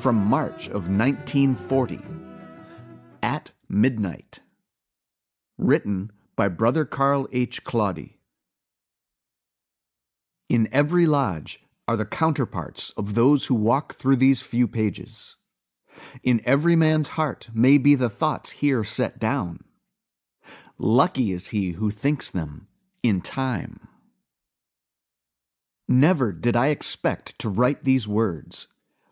from March of 1940. At Midnight. Written by Brother Carl H. Claudy. In every lodge are the counterparts of those who walk through these few pages. In every man's heart may be the thoughts here set down. Lucky is he who thinks them in time. Never did I expect to write these words,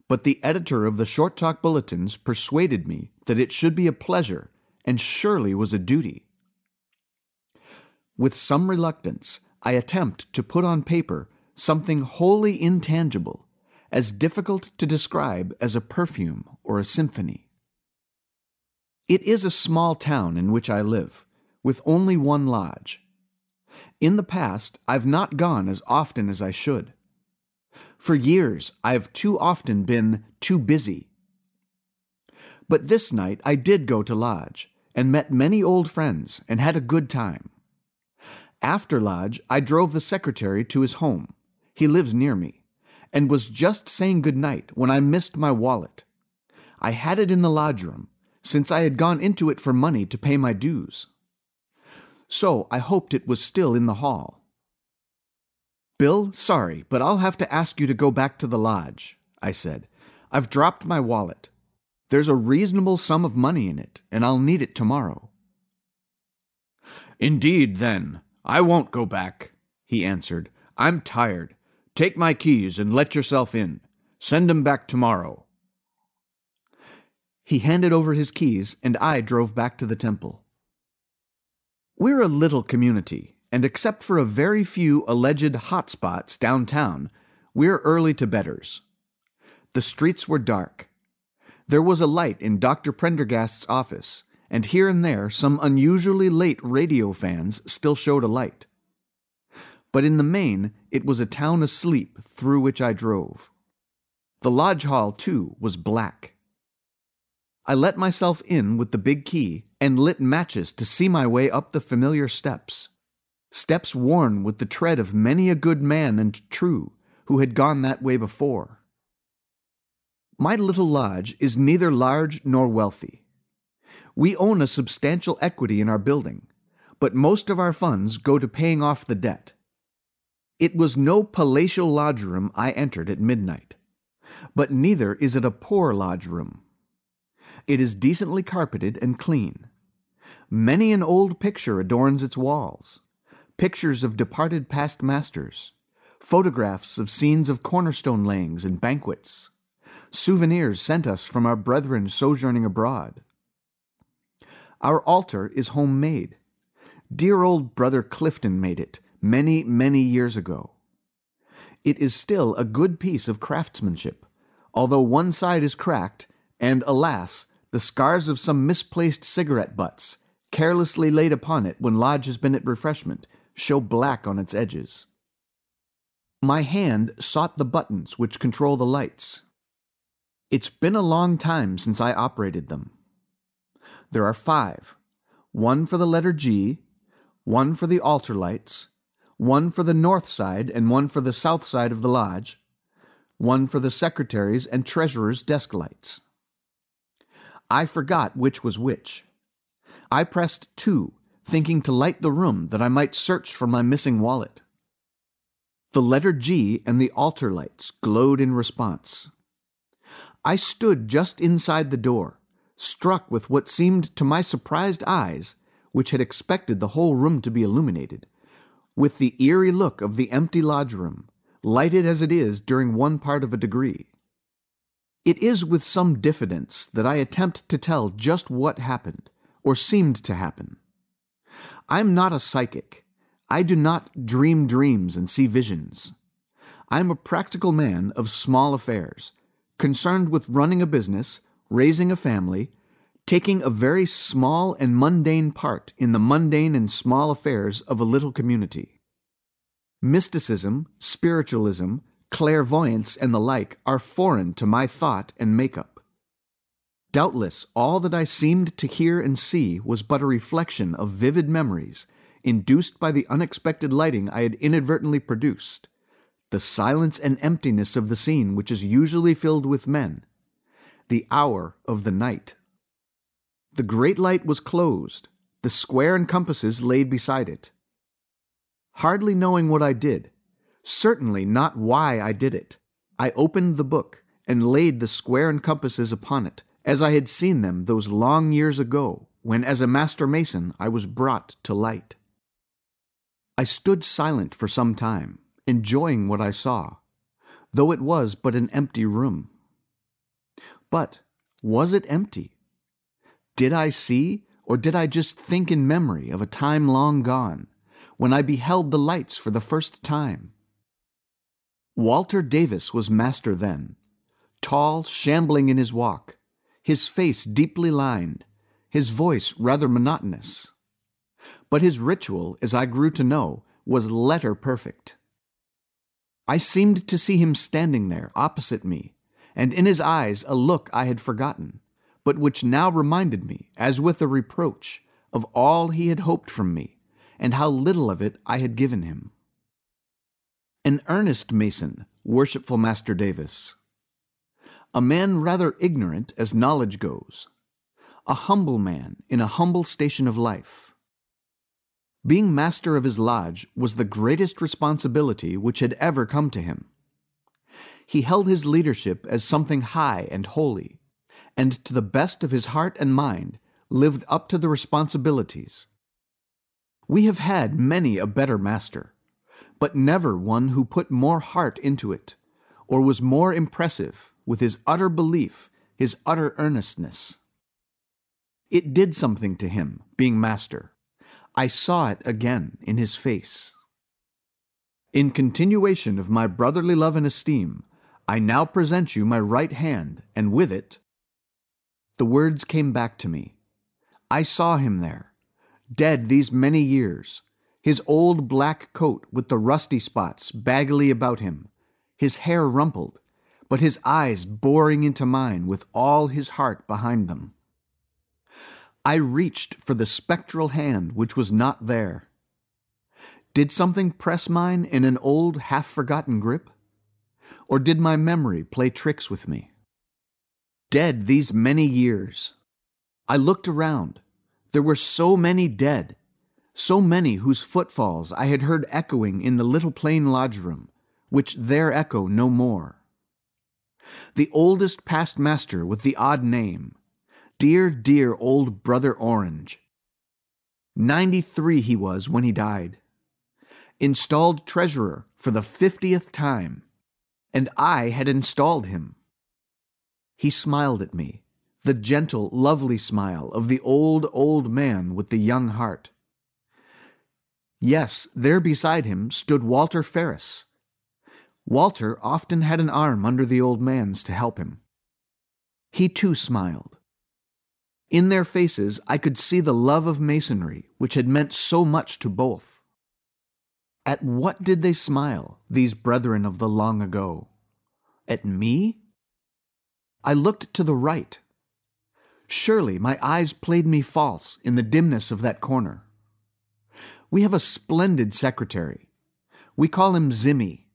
but the editor of the Short Talk Bulletins persuaded me that it should be a pleasure and surely was a duty. With some reluctance, I attempt to put on paper something wholly intangible, as difficult to describe as a perfume or a symphony. It is a small town in which I live, with only one lodge. In the past, I've not gone as often as I should. For years, I've too often been too busy. But this night, I did go to Lodge and met many old friends and had a good time. After Lodge, I drove the secretary to his home. He lives near me, and was just saying good night when I missed my wallet. I had it in the lodge room, since I had gone into it for money to pay my dues so I hoped it was still in the hall. Bill, sorry, but I'll have to ask you to go back to the lodge, I said. I've dropped my wallet. There's a reasonable sum of money in it, and I'll need it tomorrow. Indeed, then, I won't go back, he answered. I'm tired. Take my keys and let yourself in. Send Send 'em back tomorrow. He handed over his keys, and I drove back to the temple. We're a little community, and except for a very few alleged hotspots downtown, we're early to bedders. The streets were dark. There was a light in Dr. Prendergast's office, and here and there some unusually late radio fans still showed a light. But in the main, it was a town asleep through which I drove. The lodge hall, too, was black. I let myself in with the big key and lit matches to see my way up the familiar steps. Steps worn with the tread of many a good man and true who had gone that way before. My little lodge is neither large nor wealthy. We own a substantial equity in our building, but most of our funds go to paying off the debt. It was no palatial lodge room I entered at midnight, but neither is it a poor lodge room. It is decently carpeted and clean. Many an old picture adorns its walls pictures of departed past masters, photographs of scenes of cornerstone layings and banquets, souvenirs sent us from our brethren sojourning abroad. Our altar is homemade. Dear old brother Clifton made it many, many years ago. It is still a good piece of craftsmanship, although one side is cracked, and alas, the scars of some misplaced cigarette butts, carelessly laid upon it when Lodge has been at refreshment, show black on its edges. My hand sought the buttons which control the lights. It's been a long time since I operated them. There are five one for the letter G, one for the altar lights, one for the north side and one for the south side of the lodge, one for the secretary's and treasurer's desk lights. I forgot which was which. I pressed two, thinking to light the room that I might search for my missing wallet. The letter G and the altar lights glowed in response. I stood just inside the door, struck with what seemed to my surprised eyes, which had expected the whole room to be illuminated, with the eerie look of the empty lodge room, lighted as it is during one part of a degree. It is with some diffidence that I attempt to tell just what happened, or seemed to happen. I'm not a psychic. I do not dream dreams and see visions. I am a practical man of small affairs, concerned with running a business, raising a family, taking a very small and mundane part in the mundane and small affairs of a little community. Mysticism, spiritualism, clairvoyance, and the like are foreign to my thought and makeup. Doubtless, all that I seemed to hear and see was but a reflection of vivid memories induced by the unexpected lighting I had inadvertently produced, the silence and emptiness of the scene which is usually filled with men, the hour of the night. The great light was closed, the square and compasses laid beside it. Hardly knowing what I did, certainly not why I did it, I opened the book and laid the square and compasses upon it, as I had seen them those long years ago, when as a master mason I was brought to light. I stood silent for some time, enjoying what I saw, though it was but an empty room. But was it empty? Did I see, or did I just think in memory of a time long gone, when I beheld the lights for the first time? Walter Davis was master then, tall, shambling in his walk, his face deeply lined, his voice rather monotonous but his ritual, as I grew to know, was letter perfect. I seemed to see him standing there opposite me, and in his eyes a look I had forgotten, but which now reminded me, as with a reproach, of all he had hoped from me, and how little of it I had given him. An earnest mason, worshipful Master Davis. A man rather ignorant as knowledge goes. A humble man in a humble station of life being master of his lodge was the greatest responsibility which had ever come to him. He held his leadership as something high and holy, and to the best of his heart and mind lived up to the responsibilities. We have had many a better master, but never one who put more heart into it, or was more impressive with his utter belief, his utter earnestness. It did something to him, being master I saw it again in his face. In continuation of my brotherly love and esteem, I now present you my right hand, and with it, the words came back to me. I saw him there, dead these many years, his old black coat with the rusty spots baggily about him, his hair rumpled, but his eyes boring into mine with all his heart behind them. I reached for the spectral hand which was not there. Did something press mine in an old, half forgotten grip? Or did my memory play tricks with me? Dead these many years. I looked around. There were so many dead, so many whose footfalls I had heard echoing in the little plain lodge room, which there echo no more. The oldest past master with the odd name, Dear, dear old Brother Orange. 93 he was when he died. Installed treasurer for the 50th time, and I had installed him. He smiled at me, the gentle, lovely smile of the old, old man with the young heart. Yes, there beside him stood Walter Ferris. Walter often had an arm under the old man's to help him. He too smiled in their faces, I could see the love of masonry, which had meant so much to both. At what did they smile, these brethren of the long ago? At me? I looked to the right. Surely my eyes played me false in the dimness of that corner. We have a splendid secretary. We call him Zimmy.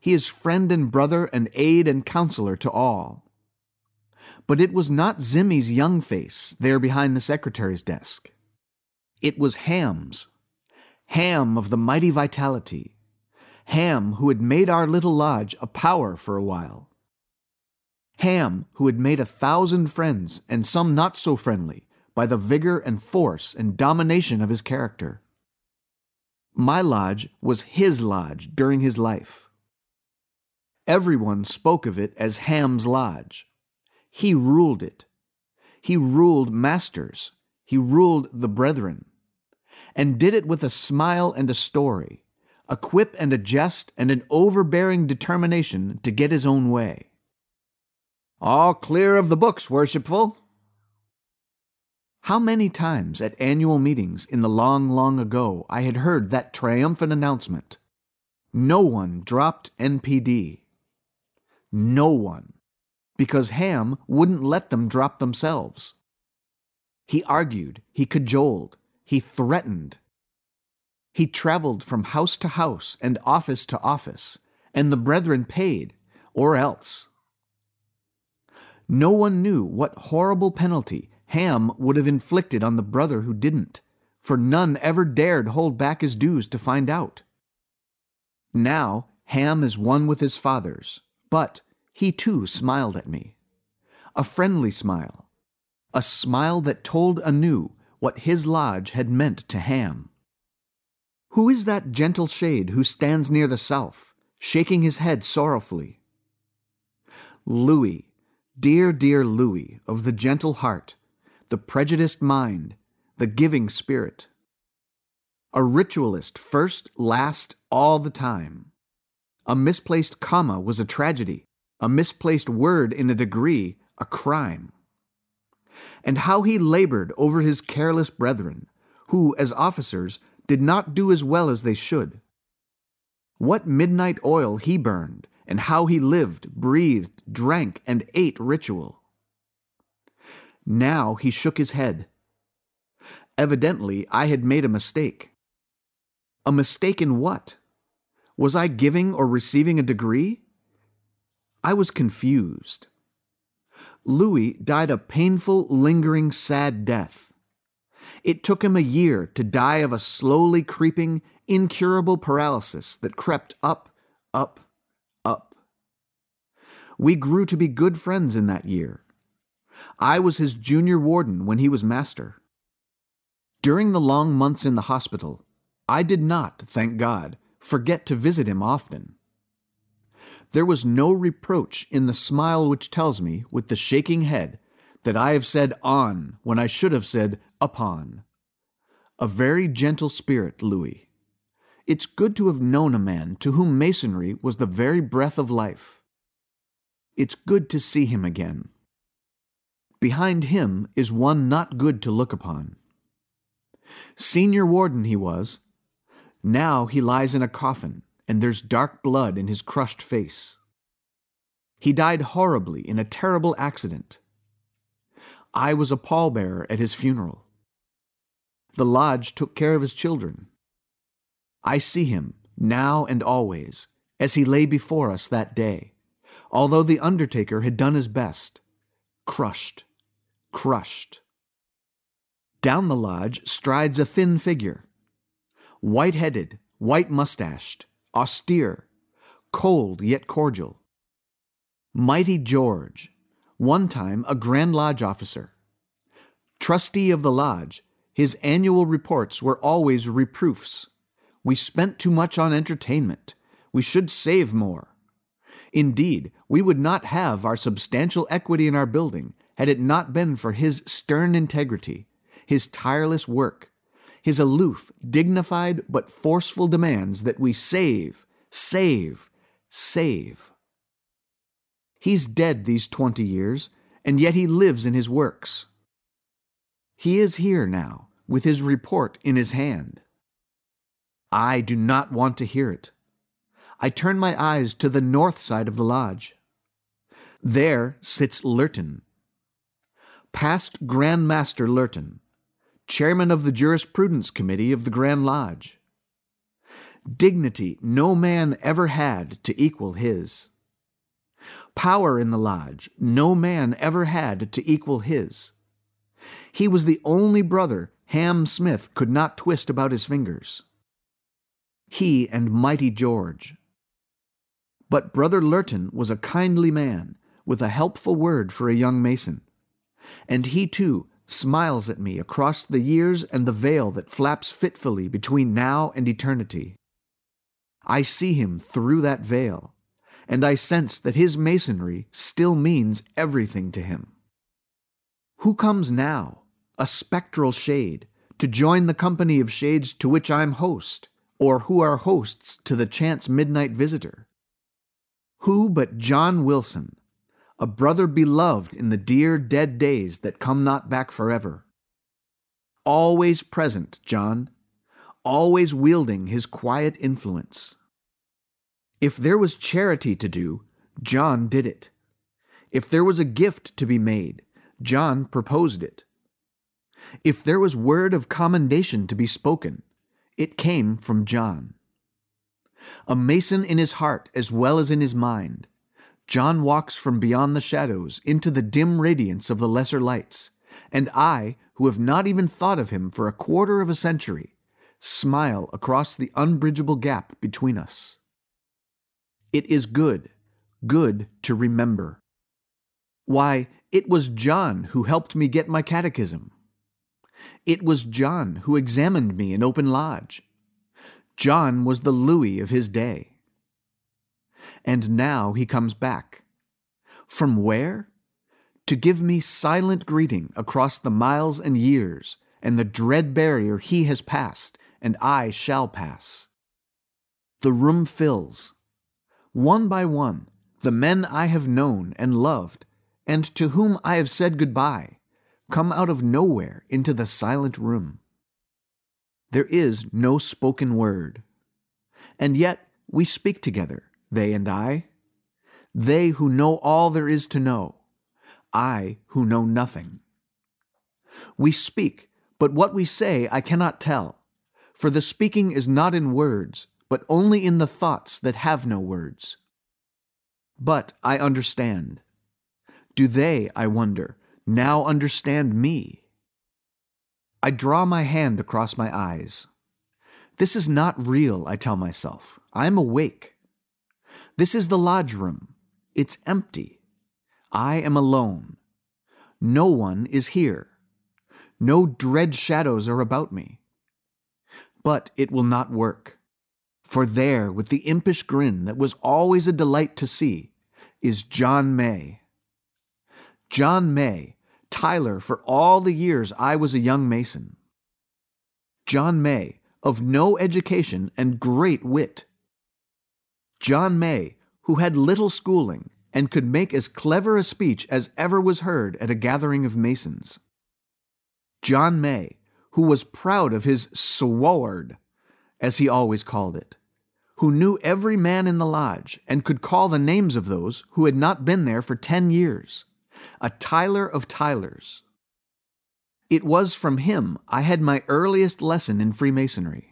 He is friend and brother and aid and counselor to all. But it was not Zimmy's young face there behind the secretary's desk. It was Ham's. Ham of the mighty vitality. Ham who had made our little lodge a power for a while. Ham who had made a thousand friends and some not so friendly by the vigor and force and domination of his character. My lodge was his lodge during his life. Everyone spoke of it as Ham's Lodge. He ruled it. He ruled masters. He ruled the brethren. And did it with a smile and a story, a quip and a jest, and an overbearing determination to get his own way. All clear of the books, worshipful. How many times at annual meetings in the long, long ago I had heard that triumphant announcement no one dropped NPD. No one. Because Ham wouldn't let them drop themselves. He argued, he cajoled, he threatened. He traveled from house to house and office to office, and the brethren paid, or else. No one knew what horrible penalty Ham would have inflicted on the brother who didn't, for none ever dared hold back his dues to find out. Now Ham is one with his fathers, but he too smiled at me. A friendly smile, a smile that told anew what his lodge had meant to Ham. Who is that gentle shade who stands near the south, shaking his head sorrowfully? Louis, dear, dear Louis, of the gentle heart, the prejudiced mind, the giving spirit. A ritualist first, last, all the time. A misplaced comma was a tragedy, a misplaced word in a degree, a crime. And how he labored over his careless brethren, who, as officers, did not do as well as they should. What midnight oil he burned, and how he lived, breathed, drank, and ate ritual. Now he shook his head. Evidently, I had made a mistake. A mistake in what? Was I giving or receiving a degree? I was confused. Louis died a painful, lingering, sad death. It took him a year to die of a slowly creeping, incurable paralysis that crept up, up, up. We grew to be good friends in that year. I was his junior warden when he was master. During the long months in the hospital, I did not, thank God, forget to visit him often. There was no reproach in the smile which tells me, with the shaking head, that I have said on when I should have said upon. A very gentle spirit, Louis. It's good to have known a man to whom masonry was the very breath of life. It's good to see him again. Behind him is one not good to look upon. Senior warden he was, now he lies in a coffin, and there's dark blood in his crushed face. He died horribly in a terrible accident. I was a pallbearer at his funeral. The lodge took care of his children. I see him, now and always, as he lay before us that day, although the undertaker had done his best, crushed, crushed. Down the lodge strides a thin figure white headed, white mustached, austere, cold yet cordial. Mighty George, one time a Grand Lodge officer. Trustee of the Lodge, his annual reports were always reproofs. We spent too much on entertainment. We should save more. Indeed, we would not have our substantial equity in our building had it not been for his stern integrity, his tireless work, his aloof, dignified, but forceful demands that we save, save, save. He's dead these twenty years, and yet he lives in his works. He is here now, with his report in his hand. I do not want to hear it. I turn my eyes to the north side of the lodge. There sits Lurton. Past Grand Master Lurton, chairman of the Jurisprudence Committee of the Grand Lodge. Dignity no man ever had to equal his. Power in the lodge no man ever had to equal his. He was the only brother Ham Smith could not twist about his fingers. He and mighty George. But Brother Lurton was a kindly man, with a helpful word for a young mason, and he too smiles at me across the years and the veil that flaps fitfully between now and eternity. I see him through that veil, and I sense that his masonry still means everything to him. Who comes now, a spectral shade, to join the company of shades to which I'm host, or who are hosts to the chance midnight visitor? Who but John Wilson, a brother beloved in the dear dead days that come not back forever. Always present, John, always wielding his quiet influence. If there was charity to do, John did it. If there was a gift to be made, John proposed it. If there was word of commendation to be spoken, it came from John. A mason in his heart as well as in his mind, John walks from beyond the shadows into the dim radiance of the lesser lights, and I, who have not even thought of him for a quarter of a century, smile across the unbridgeable gap between us. It is good, good to remember. Why, it was John who helped me get my catechism. It was John who examined me in open lodge. John was the Louis of his day. And now he comes back. From where? To give me silent greeting across the miles and years and the dread barrier he has passed and I shall pass. The room fills. One by one, the men I have known and loved, and to whom I have said goodbye, come out of nowhere into the silent room. There is no spoken word. And yet we speak together, they and I. They who know all there is to know, I who know nothing. We speak, but what we say I cannot tell, for the speaking is not in words, but only in the thoughts that have no words. But I understand. Do they, I wonder, now understand me? I draw my hand across my eyes. This is not real, I tell myself. I am awake. This is the lodge room. It's empty. I am alone. No one is here. No dread shadows are about me. But it will not work. For there, with the impish grin that was always a delight to see, is John May. John May, Tyler for all the years I was a young Mason. John May, of no education and great wit. John May, who had little schooling and could make as clever a speech as ever was heard at a gathering of Masons. John May, who was proud of his sword, as he always called it, who knew every man in the lodge and could call the names of those who had not been there for ten years a Tyler of Tylers. It was from him I had my earliest lesson in Freemasonry.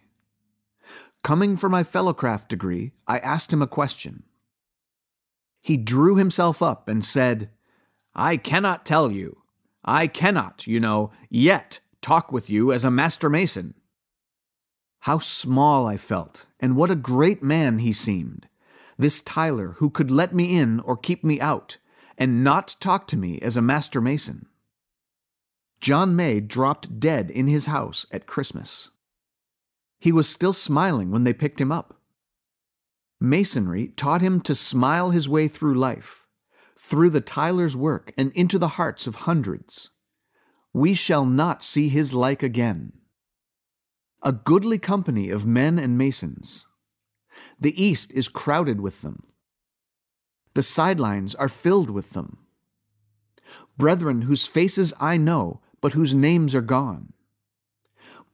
Coming for my fellowcraft degree, I asked him a question. He drew himself up and said, I cannot tell you. I cannot, you know, yet talk with you as a master mason. How small I felt, and what a great man he seemed, this Tyler who could let me in or keep me out, and not talk to me as a master mason. John May dropped dead in his house at Christmas. He was still smiling when they picked him up. Masonry taught him to smile his way through life, through the Tyler's work and into the hearts of hundreds. We shall not see his like again. A goodly company of men and masons. The East is crowded with them. The sidelines are filled with them. Brethren whose faces I know, but whose names are gone.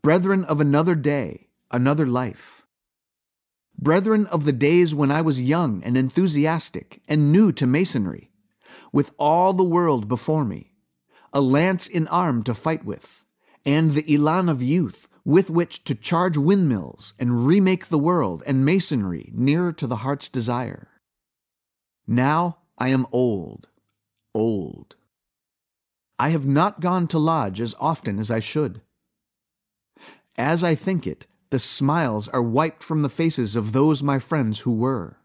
Brethren of another day, another life. Brethren of the days when I was young and enthusiastic and new to Masonry, with all the world before me, a lance in arm to fight with, and the elan of youth with which to charge windmills and remake the world and Masonry nearer to the heart's desire. Now I am old, old. I have not gone to lodge as often as I should. As I think it, the smiles are wiped from the faces of those my friends who were.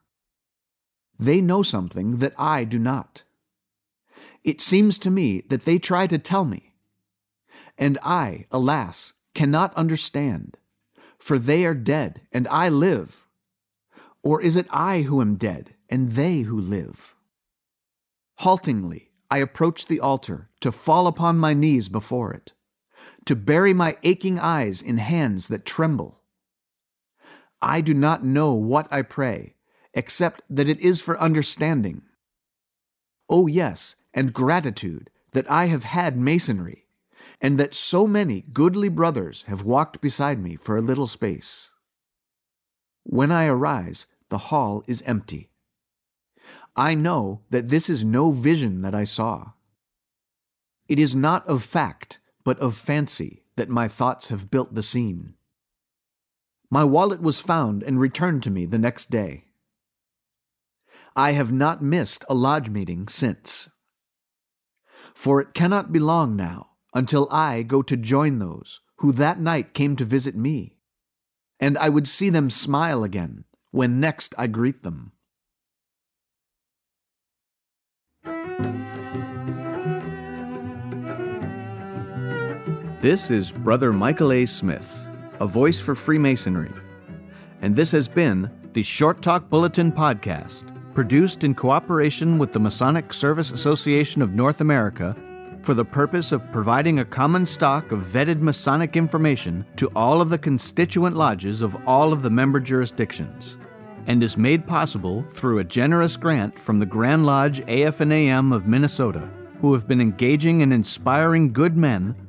They know something that I do not. It seems to me that they try to tell me. And I, alas, cannot understand, for they are dead and I live. Or is it I who am dead and they who live? Haltingly, I approach the altar to fall upon my knees before it, to bury my aching eyes in hands that tremble. I do not know what I pray, except that it is for understanding. Oh, yes, and gratitude that I have had Masonry, and that so many goodly brothers have walked beside me for a little space. When I arise, the hall is empty. I know that this is no vision that I saw. It is not of fact, but of fancy, that my thoughts have built the scene. My wallet was found and returned to me the next day. I have not missed a lodge meeting since. For it cannot be long now until I go to join those who that night came to visit me, and I would see them smile again when next I greet them. This is Brother Michael A. Smith, a voice for Freemasonry, and this has been the Short Talk Bulletin Podcast, produced in cooperation with the Masonic Service Association of North America for the purpose of providing a common stock of vetted Masonic information to all of the constituent lodges of all of the member jurisdictions, and is made possible through a generous grant from the Grand Lodge AF&AM of Minnesota, who have been engaging and inspiring good men